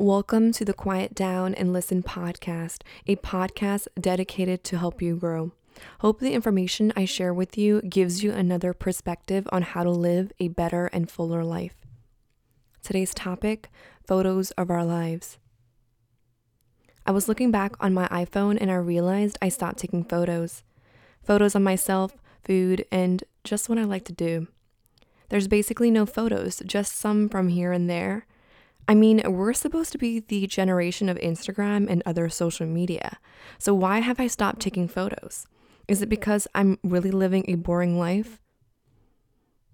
Welcome to the Quiet Down and Listen podcast, a podcast dedicated to help you grow. Hope the information I share with you gives you another perspective on how to live a better and fuller life. Today's topic photos of our lives. I was looking back on my iPhone and I realized I stopped taking photos. Photos of myself, food, and just what I like to do. There's basically no photos, just some from here and there. I mean, we're supposed to be the generation of Instagram and other social media. So why have I stopped taking photos? Is it because I'm really living a boring life?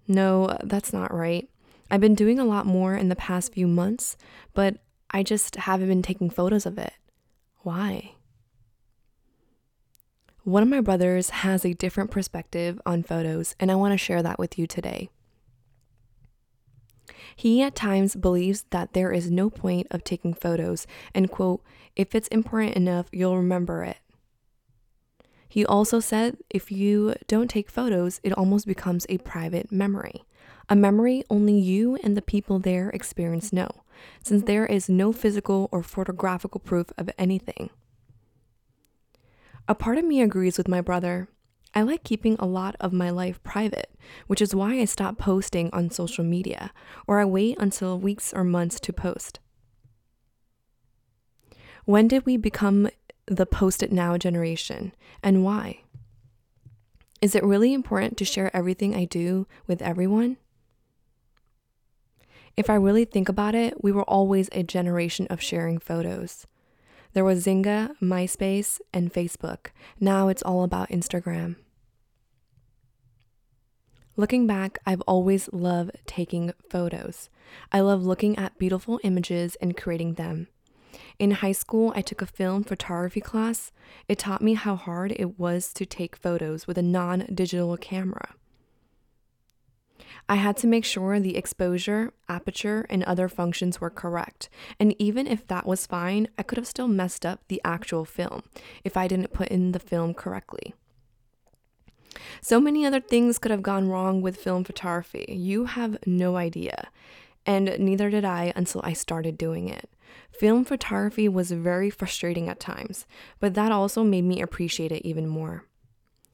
No, that's not right. I've been doing a lot more in the past few months, but I just haven't been taking photos of it. Why? One of my brothers has a different perspective on photos, and I want to share that with you today. He at times believes that there is no point of taking photos and, quote, if it's important enough, you'll remember it. He also said if you don't take photos, it almost becomes a private memory, a memory only you and the people there experience know, since mm-hmm. there is no physical or photographical proof of anything. A part of me agrees with my brother. I like keeping a lot of my life private, which is why I stop posting on social media, or I wait until weeks or months to post. When did we become the post it now generation, and why? Is it really important to share everything I do with everyone? If I really think about it, we were always a generation of sharing photos. There was Xanga, MySpace, and Facebook. Now it's all about Instagram. Looking back, I've always loved taking photos. I love looking at beautiful images and creating them. In high school, I took a film photography class. It taught me how hard it was to take photos with a non digital camera. I had to make sure the exposure, aperture, and other functions were correct. And even if that was fine, I could have still messed up the actual film if I didn't put in the film correctly. So many other things could have gone wrong with film photography. You have no idea. And neither did I until I started doing it. Film photography was very frustrating at times, but that also made me appreciate it even more.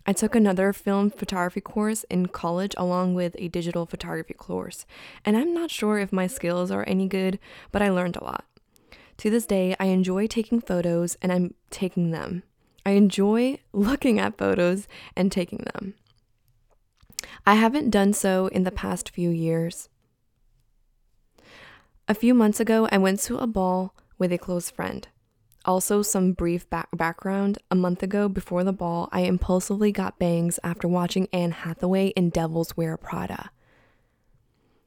I took another film photography course in college along with a digital photography course, and I'm not sure if my skills are any good, but I learned a lot. To this day, I enjoy taking photos and I'm taking them. I enjoy looking at photos and taking them. I haven't done so in the past few years. A few months ago, I went to a ball with a close friend. Also, some brief back- background. A month ago, before the ball, I impulsively got bangs after watching Anne Hathaway in Devil Wears Prada.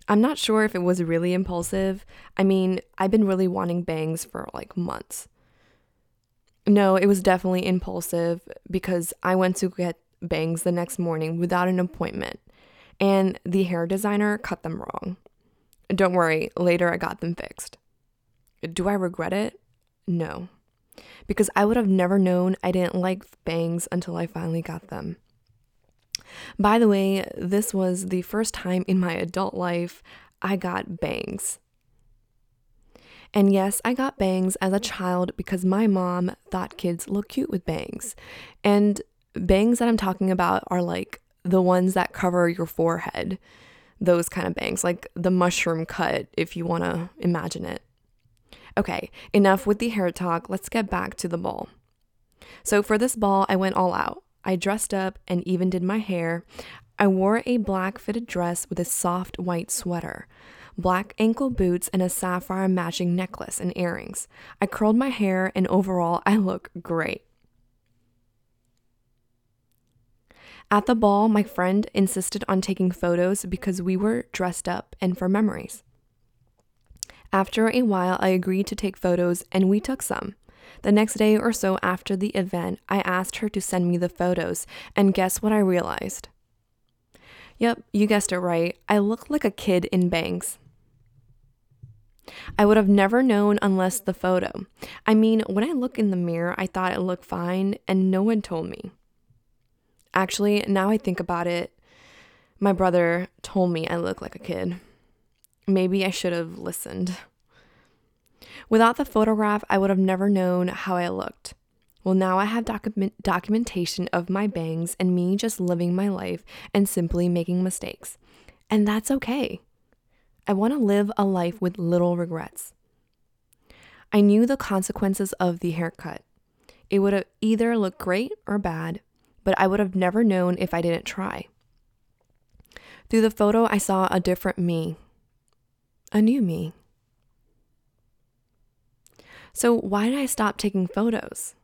I'm not sure if it was really impulsive. I mean, I've been really wanting bangs for like months. No, it was definitely impulsive because I went to get bangs the next morning without an appointment, and the hair designer cut them wrong. Don't worry, later I got them fixed. Do I regret it? No, because I would have never known I didn't like bangs until I finally got them. By the way, this was the first time in my adult life I got bangs. And yes, I got bangs as a child because my mom thought kids look cute with bangs. And bangs that I'm talking about are like the ones that cover your forehead, those kind of bangs, like the mushroom cut, if you want to imagine it. Okay, enough with the hair talk. Let's get back to the ball. So, for this ball, I went all out. I dressed up and even did my hair. I wore a black fitted dress with a soft white sweater black ankle boots, and a sapphire matching necklace and earrings. I curled my hair, and overall, I look great. At the ball, my friend insisted on taking photos because we were dressed up and for memories. After a while, I agreed to take photos and we took some. The next day or so after the event, I asked her to send me the photos, and guess what I realized? Yep, you guessed it right. I look like a kid in bangs. I would have never known unless the photo. I mean, when I look in the mirror, I thought it looked fine, and no one told me. Actually, now I think about it, my brother told me I look like a kid. Maybe I should have listened. Without the photograph, I would have never known how I looked. Well, now I have document- documentation of my bangs and me just living my life and simply making mistakes. And that's okay. I want to live a life with little regrets. I knew the consequences of the haircut. It would have either looked great or bad, but I would have never known if I didn't try. Through the photo, I saw a different me, a new me. So, why did I stop taking photos?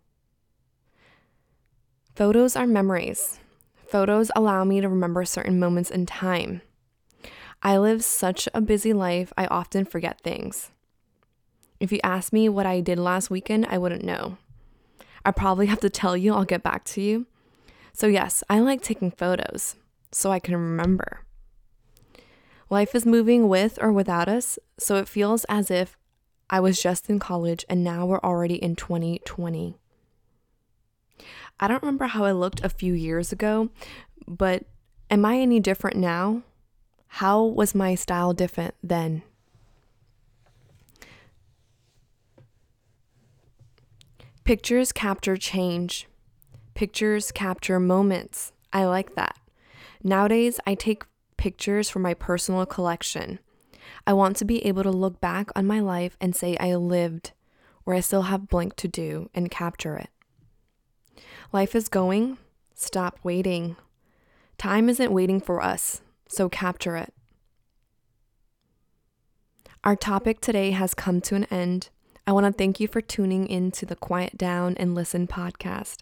Photos are memories. Photos allow me to remember certain moments in time. I live such a busy life, I often forget things. If you ask me what I did last weekend, I wouldn't know. I probably have to tell you, I'll get back to you. So, yes, I like taking photos so I can remember. Life is moving with or without us, so it feels as if I was just in college and now we're already in 2020. I don't remember how I looked a few years ago, but am I any different now? How was my style different then? Pictures capture change. Pictures capture moments. I like that. Nowadays, I take pictures for my personal collection. I want to be able to look back on my life and say I lived, or I still have blank to do, and capture it. Life is going, stop waiting. Time isn't waiting for us, so capture it. Our topic today has come to an end. I want to thank you for tuning in to the Quiet Down and Listen podcast.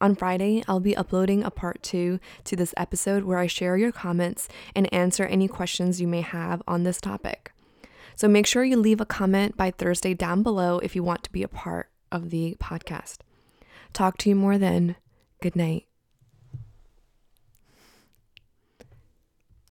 On Friday, I'll be uploading a part two to this episode where I share your comments and answer any questions you may have on this topic. So make sure you leave a comment by Thursday down below if you want to be a part of the podcast. Talk to you more then. Good night.